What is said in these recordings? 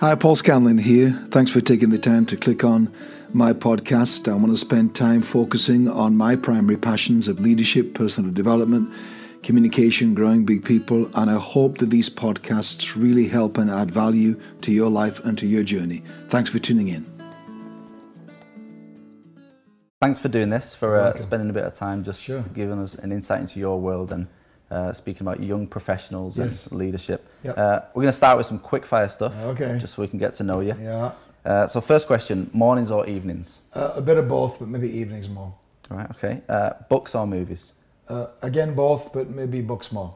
Hi, Paul Scanlon here. Thanks for taking the time to click on my podcast. I want to spend time focusing on my primary passions of leadership, personal development, communication, growing big people, and I hope that these podcasts really help and add value to your life and to your journey. Thanks for tuning in. Thanks for doing this, for uh, spending a bit of time just Sure. giving us an insight into your world and uh, speaking about young professionals Yes. and leadership. Yep. Uh, we're going to start with some quick fire stuff, Okay. just so we can get to know you. Yeah, Uh, so, first question mornings or evenings? uh, a bit of both, but maybe evenings more. All right, okay. Uh, books or movies? Uh, again, both, but maybe books more.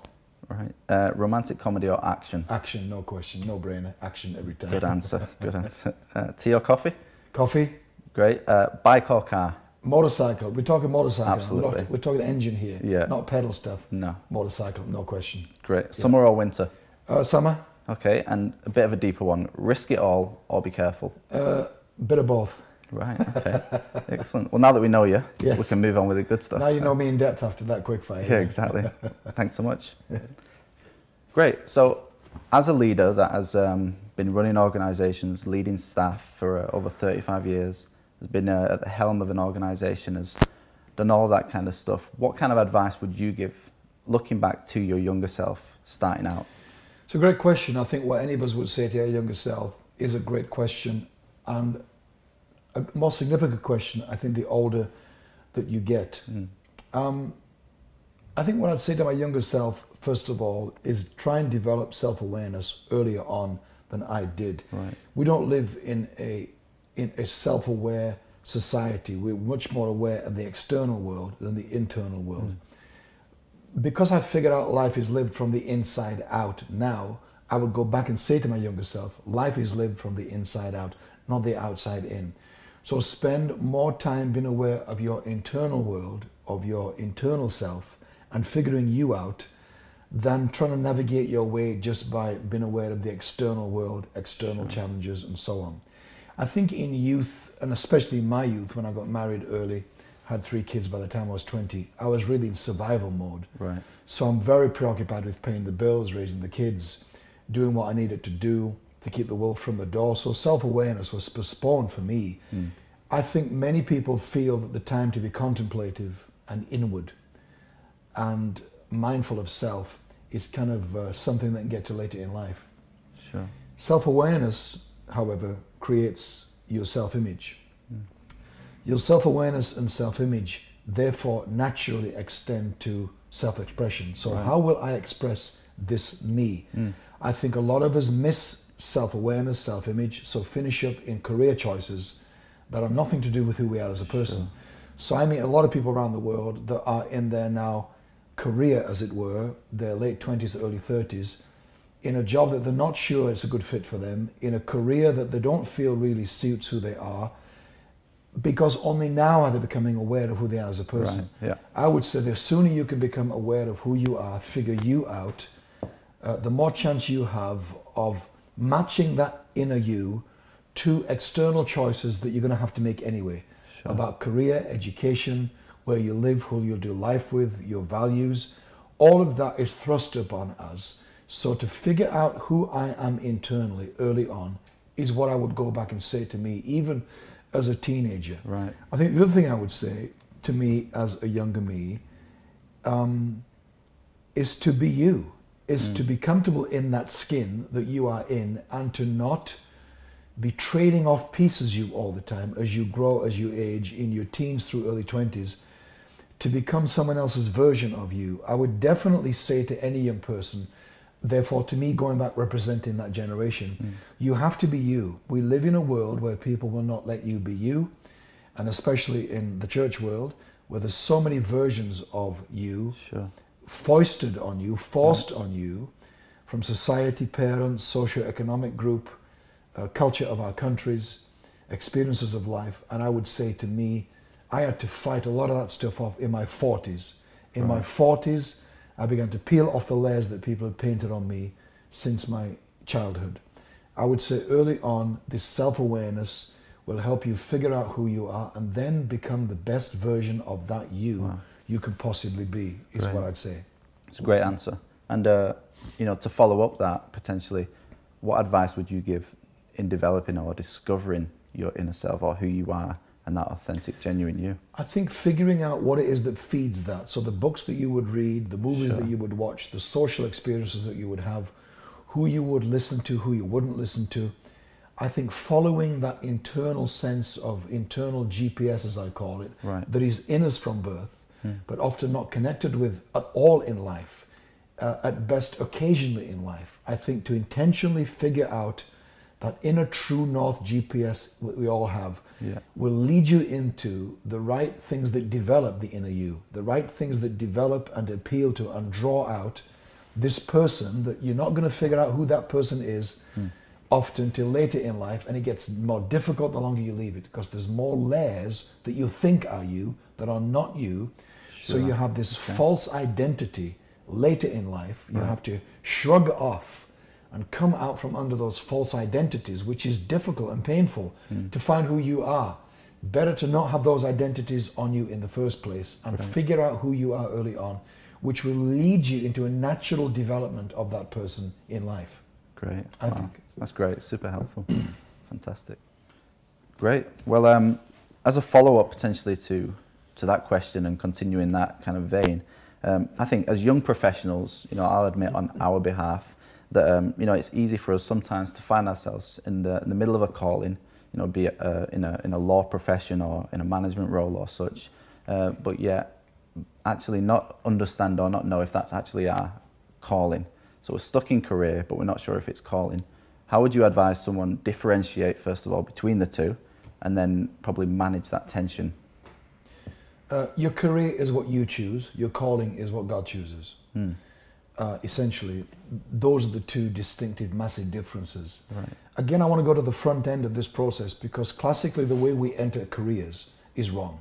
Right. Uh, romantic comedy or action? Action, no question, no brainer. Action every time. Good answer. Good answer. Uh, tea or coffee? Coffee, Great. Uh, bike or car? Motorcycle. We're talking motorcycle. We're, Absolutely. not, we're talking engine here. Yeah. Not pedal stuff. No. Motorcycle, no question. Great. Summer or winter? Uh, summer, Okay. And a bit of a deeper one risk it all or be careful? uh, bit of both. Right. Okay. Excellent. Well, now that we know you, Yes. we can move on with the good stuff. Now you know me in depth after that quick fire. Yeah, exactly. Thanks so much. Great. So, as a leader that has um, been running organisations, leading staff for uh, over 35 years, has been uh, at the helm of an organisation, has done all that kind of stuff. What kind of advice would you give, looking back to your younger self, starting out? It's a great question. I think what any of us would say to our younger self is a great question. And a more significant question, I think, the older that you get. Um, I think what I'd say to my younger self, first of all, is try and develop self awareness earlier on than I did. Right. We don't live in a, in a self aware society. We're much more aware of the external world than the internal world mm. because I figured out life is lived from the inside out now, I would go back and say to my younger self, life is lived from the inside out, not the outside in. So spend more time being aware of your internal world, of your internal self, and figuring you out than trying to navigate your way just by being aware of the external world, external challenges, and so on. I think in youth, and especially in my youth, when I got married early, had three kids by the time I was 20, I was really in survival mode. Right. So I'm very preoccupied with paying the bills, raising the kids, doing what I needed to do to keep the wolf from the door. So self awareness was postponed for me. I think many people feel that the time to be contemplative and inward and mindful of self is kind of uh, something that can get to later in life. Sure. Self awareness, however, creates your self image. Your self awareness and self image, therefore, naturally extend to self expression. So, how will I express this me? Hmm. I think a lot of us miss self awareness, self image, so finish up in career choices that have nothing to do with who we are as a person. So, I meet a lot of people around the world that are in their now career, as it were, their late 20s, early 30s, in a job that they're not sure it's a good fit for them, in a career that they don't feel really suits who they are, because only now are they becoming aware of who they are as a person. Right, yeah. I would say the sooner you can become aware of who you are, figure you out, uh, the more chance you have of matching that inner you to external choices that you're going to have to make anyway about career, education, where you live, who you'll do life with, your values. All of that is thrust upon us. So to figure out who I am internally early on is what I would go back and say to me, even as a teenager. Right. I think the other thing I would say to me as a younger me um, is to be you, is to be comfortable in that skin that you are in and to not be trading off pieces you all the time as you grow, as you age in your teens through early 20s to become someone else's version of you. I would definitely say to any young person, therefore, to me, going back representing that generation, you have to be you. We live in a world where people will not let you be you, and especially in the church world, where there's so many versions of you Sure. foisted on you, forced on you from society, parents, socio-economic group, uh, culture of our countries, experiences of life. And I would say to me, I had to fight a lot of that stuff off in my 40s. In my 40s, I began to peel off the layers that people had painted on me since my childhood. I would say early on, this self awareness will help you figure out who you are and then become the best version of that you you can possibly be, is Great. what I'd say. It's a great answer. And uh, you know, to follow up that potentially, what advice would you give in developing or discovering your inner self or who you are and that authentic, genuine you? I think figuring out what it is that feeds that. So the books that you would read, the movies Sure. that you would watch, the social experiences that you would have, who you would listen to, who you wouldn't listen to. I think following that internal sense of internal GPS, as I call it, Right. that is in us from birth, but often not connected with at all in life, uh, at best occasionally in life. I think to intentionally figure out that inner true north GPS that we all have Yeah. will lead you into the right things that develop the inner you, the right things that develop and appeal to and draw out this person that you're not going to figure out who that person is hmm. often till later in life and it gets more difficult the longer you leave it because there's more layers that you think are you that are not you so you have this Okay. false identity later in life you Right. have to shrug off and come out from under those false identities which is difficult and painful Hmm. to find who you are better to not have those identities on you in the first place and figure out who you are early on which will lead you into a natural development of that person in life Great. I Wow. think. That's great. Super helpful. Fantastic. Great. Well, um, as a follow up potentially to, to that question and continuing that kind of vein, um, I think as young professionals, you know, I'll admit on our behalf that, um, you know, it's easy for us sometimes to find ourselves in the, in the middle of a calling, you know, be it uh, in, a, in a law profession or in a management role or such, uh, but yet actually not understand or not know if that's actually our calling. So we're stuck in career, but we're not sure if it's calling. How would you advise someone differentiate first of all between the two, and then probably manage that tension? uh, your career is what you choose your calling is what god chooses Hmm. Uh, essentially those are the two distinctive massive differences Right. again i want to go to the front end of this process because classically the way we enter careers is wrong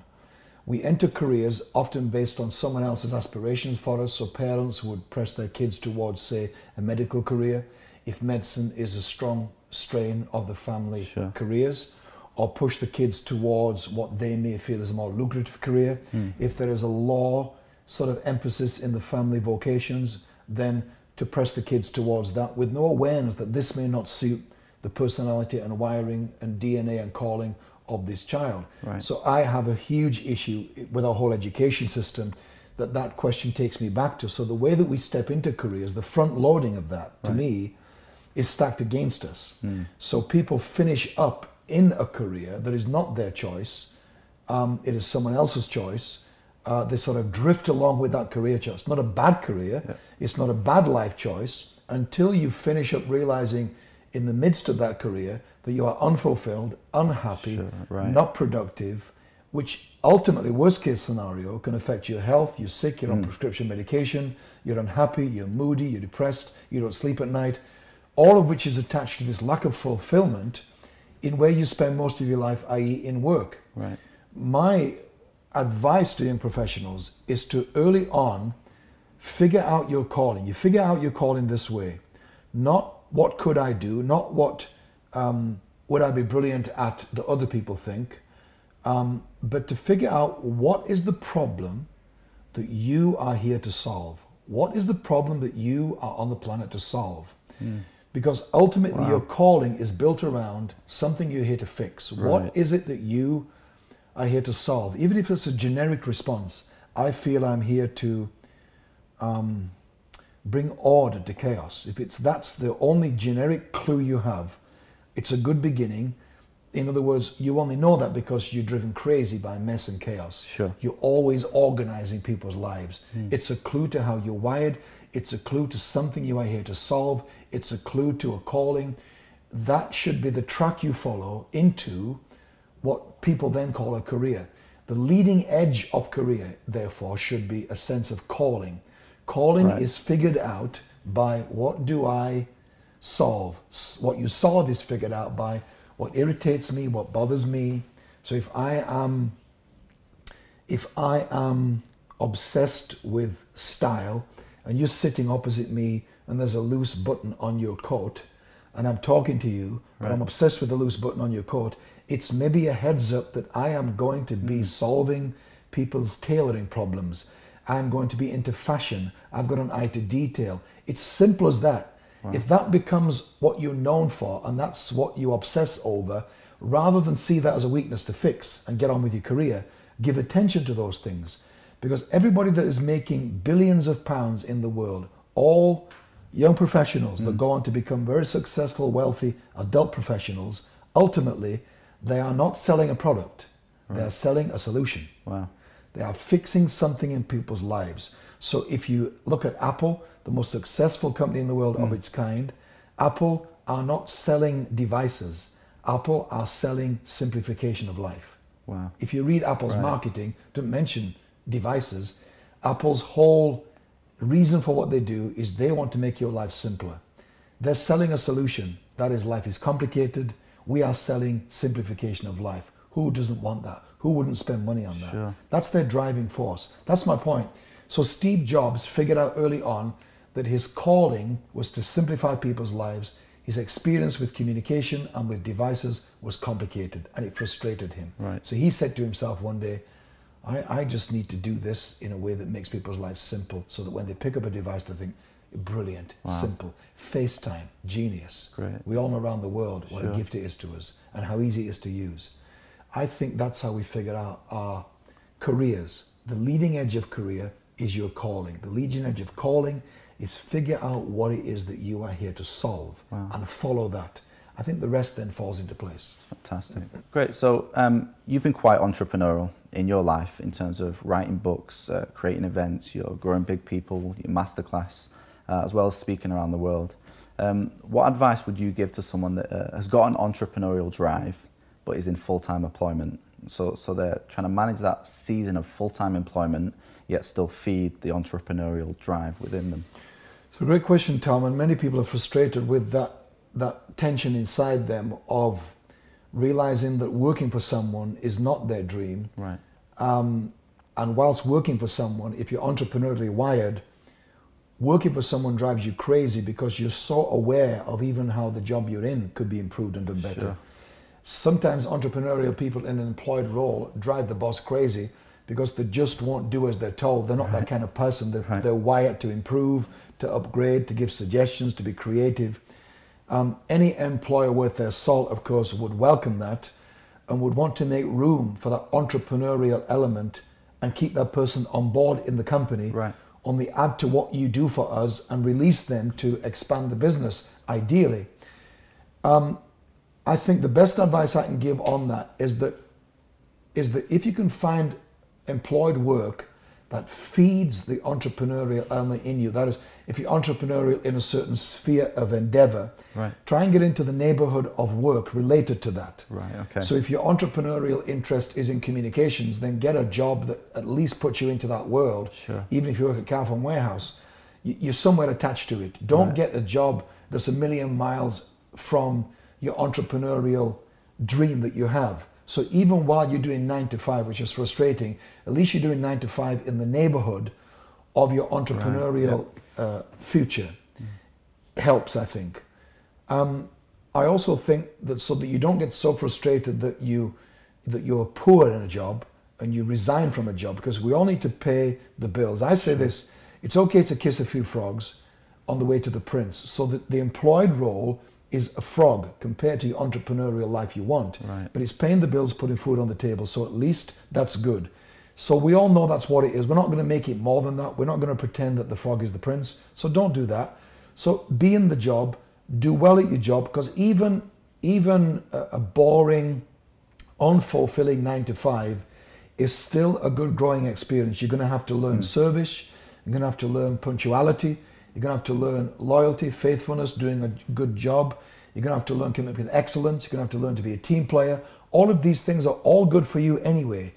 we enter careers often based on someone else's aspirations for us so parents would press their kids towards say a medical career if medicine is a strong strain of the family Sure. careers or push the kids towards what they may feel is a more lucrative career if there is a law sort of emphasis in the family vocations then to press the kids towards that with no awareness that this may not suit the personality and wiring and DNA and calling of this child. Right. So I have a huge issue with our whole education system that that question takes me back to. So the way that we step into careers, the front loading of that to Right. me is stacked against us. So people finish up in a career that is not their choice. Um, it is someone else's choice. Uh, they sort of drift along with that career choice. Not a bad career. Yeah. It's not a bad life choice until you finish up realizing in the midst of that career that you are unfulfilled, unhappy, Sure, right. not productive, which ultimately, worst case scenario, can affect your health. You're sick, you're Hmm. on prescription medication, you're unhappy, you're moody, you're depressed, you don't sleep at night, all of which is attached to this lack of fulfillment in where you spend most of your life, i.e., in work. Right. My advice to young professionals is to early on figure out your calling. You figure out your calling this way not what could I do, not what um, would I be brilliant at that other people think, um, but to figure out what is the problem that you are here to solve. What is the problem that you are on the planet to solve? Because ultimately, Wow. your calling is built around something you're here to fix. Right. What is it that you are here to solve? Even if it's a generic response, I feel I'm here to um, bring order to chaos. If it's that's the only generic clue you have, it's a good beginning. In other words, you only know that because you're driven crazy by mess and chaos. Sure. You're always organizing people's lives. It's a clue to how you're wired. It's a clue to something you are here to solve. It's a clue to a calling. That should be the track you follow into what people then call a career. The leading edge of career, therefore, should be a sense of calling. Calling Right. is figured out by what do I solve? What you solve is figured out by what irritates me, what bothers me. So if I am if I am obsessed with style and you're sitting opposite me and there's a loose button on your coat and I'm talking to you, but I'm obsessed with the loose button on your coat, it's maybe a heads up that I am going to be mm-hmm. solving people's tailoring problems. I'm going to be into fashion. I've got an eye to detail. It's simple as that. If that becomes what you're known for and that's what you obsess over, rather than see that as a weakness to fix and get on with your career, give attention to those things. Because everybody that is making billions of pounds in the world, all young professionals that mm. go on to become very successful, wealthy adult professionals, ultimately, they are not selling a product, they are selling a solution. Wow. They are fixing something in people's lives. So if you look at Apple, the most successful company in the world of hmm. its kind, Apple are not selling devices. Apple are selling simplification of life. Wow. If you read Apple's marketing, don't mention devices, Apple's whole reason for what they do is they want to make your life simpler. They're selling a solution. That is, life is complicated. We are selling simplification of life. Who doesn't want that? Who wouldn't spend money on that? Sure. That's their driving force. That's my point. So Steve Jobs figured out early on that his calling was to simplify people's lives. His experience with communication and with devices was complicated and it frustrated him. Right. So he said to himself one day, I, I just need to do this in a way that makes people's lives simple so that when they pick up a device, they think, brilliant, simple. FaceTime, genius. Great. We all know around the world what Sure. a gift it is to us and how easy it is to use. I think that's how we figure out our careers. The leading edge of career is your calling. The leading edge of calling is figure out what it is that you are here to solve and follow that. I think the rest then falls into place. Fantastic. Great. So um, you've been quite entrepreneurial in your life in terms of writing books, uh, creating events, you're growing big people, your masterclass, uh, as well as speaking around the world. Um, what advice would you give to someone that uh, has got an entrepreneurial drive but is in full-time employment? So, so they're trying to manage that season of full-time employment yet still feed the entrepreneurial drive within them. It's a great question, Tom, and many people are frustrated with that that tension inside them of realizing that working for someone is not their dream. Right. Um, and whilst working for someone, if you're entrepreneurially wired, working for someone drives you crazy because you're so aware of even how the job you're in could be improved and done better. Sure. Sometimes entrepreneurial people in an employed role drive the boss crazy because they just won't do as they're told. They're not that kind of person. They're, Right. they're wired to improve, to upgrade, to give suggestions, to be creative. Um, any employer worth their salt, of course, would welcome that and would want to make room for that entrepreneurial element and keep that person on board in the company. Right. Only add to what you do for us and release them to expand the business, ideally. Um, I think the best advice I can give on that is that is that if you can find employed work that feeds the entrepreneurial element in you, that is, if you're entrepreneurial in a certain sphere of endeavor, Right. try and get into the neighborhood of work related to that. Right. Okay. So if your entrepreneurial interest is in communications, then get a job that at least puts you into that world. Sure. Even if you work at Carphone Warehouse, you're somewhere attached to it. Don't Right. get a job that's a million miles from your entrepreneurial dream that you have. So even while you're doing nine to five, which is frustrating, at least you're doing nine to five in the neighborhood of your entrepreneurial uh, future. Helps, I think. Um, I also think that so that you don't get so frustrated that you that you're poor in a job and you resign from a job because we all need to pay the bills. I say this: it's okay to kiss a few frogs on the way to the prince, so that the employed role is a frog compared to your entrepreneurial life you want. Right. But it's paying the bills, putting food on the table, so at least that's good. So we all know that's what it is. We're not going to make it more than that. We're not going to pretend that the frog is the prince. So don't do that. So be in the job, do well at your job, because even even a, a boring, unfulfilling nine to five is still a good growing experience. You're going to have to learn hmm. service. You're going to have to learn punctuality. You're going to have to learn loyalty, faithfulness, doing a good job. You're going to have to learn commitment excellence. You're going to have to learn to be a team player. All of these things are all good for you anyway,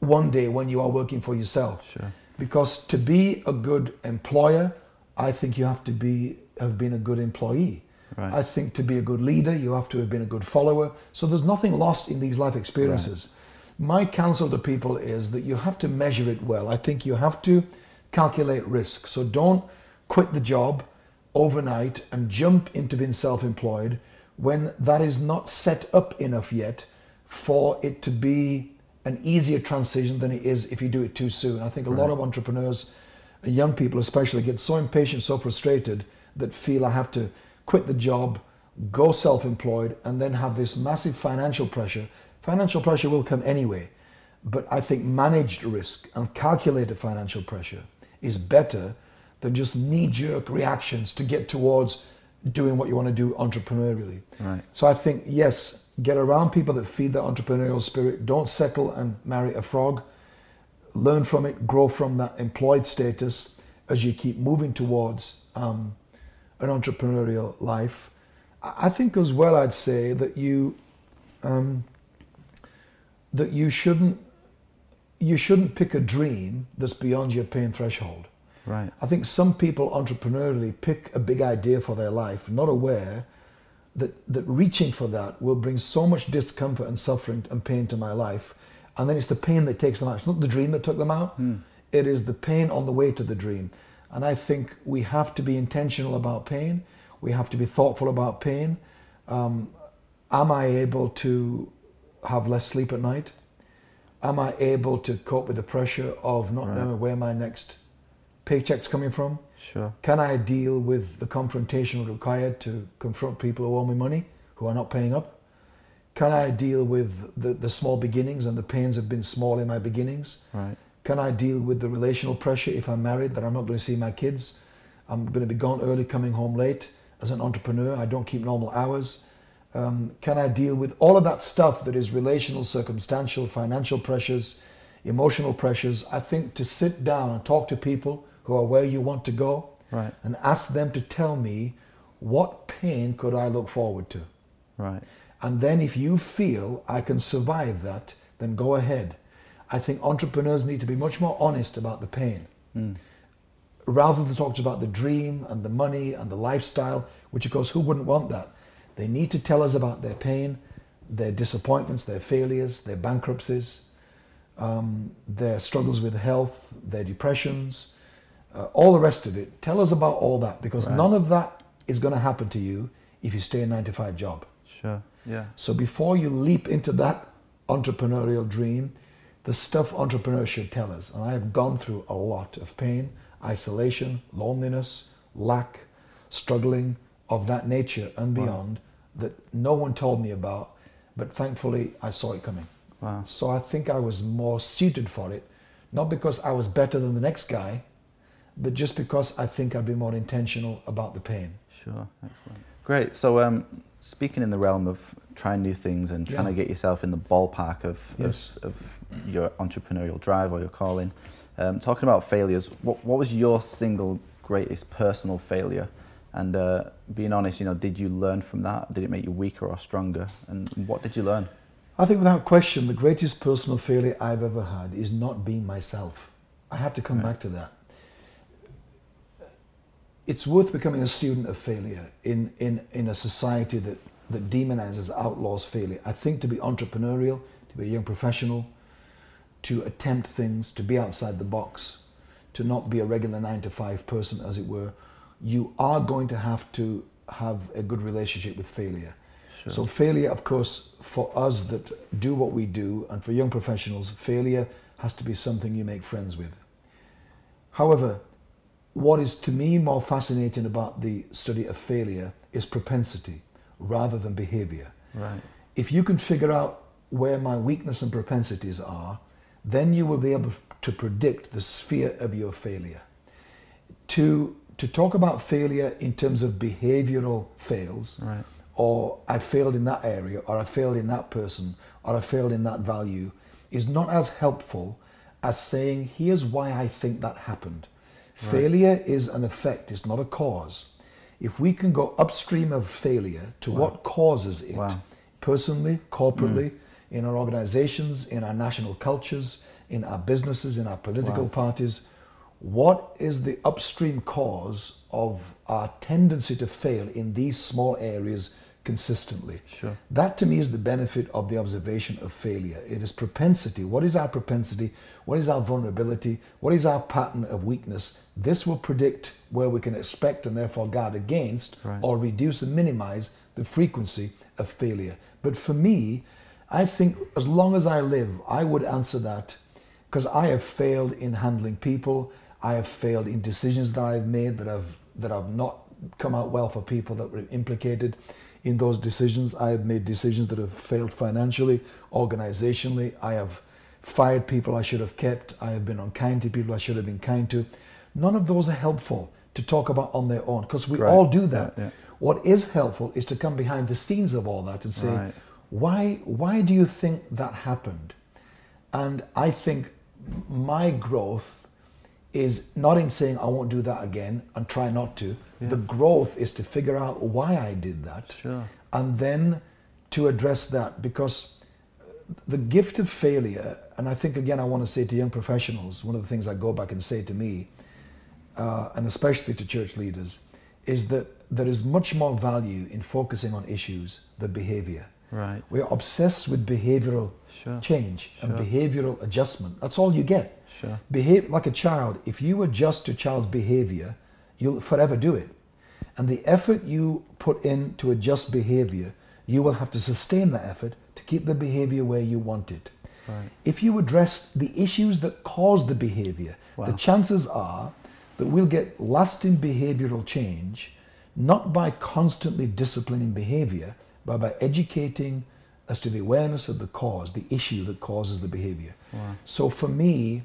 one day when you are working for yourself. Sure. Because to be a good employer, I think you have to be have been a good employee. Right. I think to be a good leader, you have to have been a good follower. So there's nothing lost in these life experiences. My counsel to people is that you have to measure it well. I think you have to calculate risk. So don't quit the job overnight and jump into being self employed when that is not set up enough yet for it to be an easier transition than it is if you do it too soon. I think a lot of entrepreneurs, young people especially, get so impatient, so frustrated that feel I have to quit the job, go self employed, and then have this massive financial pressure. Financial pressure will come anyway, but I think managed risk and calculated financial pressure is better than just knee jerk reactions to get towards doing what you want to do entrepreneurially. Right. So I think, yes, get around people that feed the entrepreneurial spirit. Don't settle and marry a frog. Learn from it, grow from that employed status as you keep moving towards um, an entrepreneurial life. I I think as well, I'd say that you um, that you shouldn't you shouldn't pick a dream that's beyond your pain threshold. Right. I think some people entrepreneurially pick a big idea for their life, not aware that, that reaching for that will bring so much discomfort and suffering and pain to my life. And then it's the pain that takes them out. It's not the dream that took them out, it is the pain on the way to the dream. And I think we have to be intentional about pain, we have to be thoughtful about pain. Um, am I able to have less sleep at night? Am I able to cope with the pressure of not Right. knowing where my next paycheck's coming from? Sure. Can I deal with the confrontation required to confront people who owe me money, who are not paying up? Can I deal with the, the small beginnings and the pains have been small in my beginnings? Right. Can I deal with the relational pressure if I'm married that I'm not going to see my kids? I'm going to be gone early, coming home late. As an entrepreneur, I don't keep normal hours. Um, can I deal with all of that stuff that is relational, circumstantial, financial pressures, emotional pressures? I think to sit down and talk to people who are where you want to go Right. and ask them to tell me what pain could I look forward to? Right. And then if you feel I can survive that, then go ahead. I think entrepreneurs need to be much more honest about the pain. Rather than talk about the dream and the money and the lifestyle, which of course, who wouldn't want that? They need to tell us about their pain, their disappointments, their failures, their bankruptcies, um, their struggles with health, their depressions, uh, all the rest of it. Tell us about all that because Right. none of that is going to happen to you if you stay a nine to five job. Sure. Yeah. So before you leap into that entrepreneurial dream, the stuff entrepreneurs should tell us, and I have gone through a lot of pain, isolation, loneliness, lack, struggling of that nature and Wow. beyond that no one told me about, but thankfully I saw it coming. Wow. So I think I was more suited for it, not because I was better than the next guy, but just because I think I'd be more intentional about the pain. Sure. Excellent. Great. So, um, speaking in the realm of trying new things and trying Yeah. to get yourself in the ballpark of, Yes. of, of your entrepreneurial drive or your calling, um, talking about failures, what, what was your single greatest personal failure? And uh, being honest, you know, did you learn from that? Did it make you weaker or stronger? And what did you learn? I think without question, the greatest personal failure I've ever had is not being myself. I have to come Right. back to that. It's worth becoming a student of failure in, in, in a society that, that demonizes, outlaws failure. I think to be entrepreneurial, to be a young professional, to attempt things, to be outside the box, to not be a regular nine to five person, as it were, you are going to have to have a good relationship with failure. Sure. So, failure, of course, for us that do what we do, and for young professionals, failure has to be something you make friends with. However, what is to me more fascinating about the study of failure is propensity rather than behavior. Right. If you can figure out where my weakness and propensities are, then you will be able to predict the sphere of your failure. To, to talk about failure in terms of behavioral fails, Right. or I failed in that area, or I failed in that person, or I failed in that value, is not as helpful as saying, here's why I think that happened. Failure is an effect, it's not a cause. If we can go upstream of failure to what causes it, Wow. personally, corporately, mm. in our organizations, in our national cultures, in our businesses, in our political Wow. parties, what is the upstream cause of our tendency to fail in these small areas consistently? Sure. That to me is the benefit of the observation of failure. It is propensity. What is our propensity? What is our vulnerability? What is our pattern of weakness? This will predict where we can expect and therefore guard against Right. or reduce and minimize the frequency of failure. But for me, I think as long as I live, I would answer that because I have failed in handling people. I have failed in decisions that I've made that have that have not come out well for people that were implicated in those decisions. I have made decisions that have failed financially, organizationally. I have fired people I should have kept. I have been unkind to people I should have been kind to. None of those are helpful to talk about on their own because we Right. all do that. Yeah, yeah. What is helpful is to come behind the scenes of all that and say, Right. why, why do you think that happened? And I think my growth is not in saying I won't do that again and try not to. The growth is to figure out why I did that Sure. and then to address that because the gift of failure, and I think again, I want to say to young professionals, one of the things I go back and say to me, uh, and especially to church leaders, is that there is much more value in focusing on issues than behavior. Right. We're obsessed with behavioral Sure. change and behavioral adjustment. That's all you get. Sure. Behave like a child. If you adjust your child's behavior, you'll forever do it. And the effort you put in to adjust behavior, you will have to sustain that effort to keep the behavior where you want it. Right. If you address the issues that cause the behavior, Wow. the chances are that we'll get lasting behavioral change not by constantly disciplining behavior, but by educating as to the awareness of the cause, the issue that causes the behavior. Wow. So for me,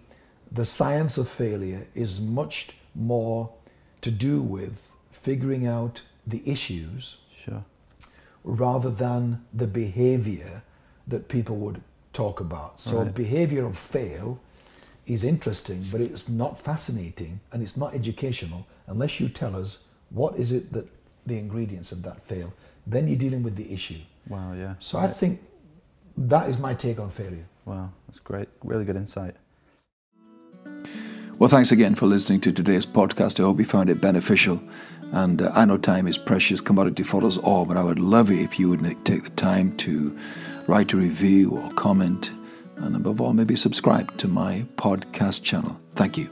the science of failure is much more to do with figuring out the issues Sure. rather than the behavior that people would talk about. So Right. of fail is interesting, but it's not fascinating and it's not educational unless you tell us what is it that the ingredients of that fail. Then you're dealing with the issue. Wow. Yeah. So I think that is my take on failure. Wow. That's great. Really good insight. Well, thanks again for listening to today's podcast. I hope you found it beneficial. And uh, I know time is precious commodity for us all, but I would love it if you would take the time to write a review or comment, and above all, maybe subscribe to my podcast channel. Thank you.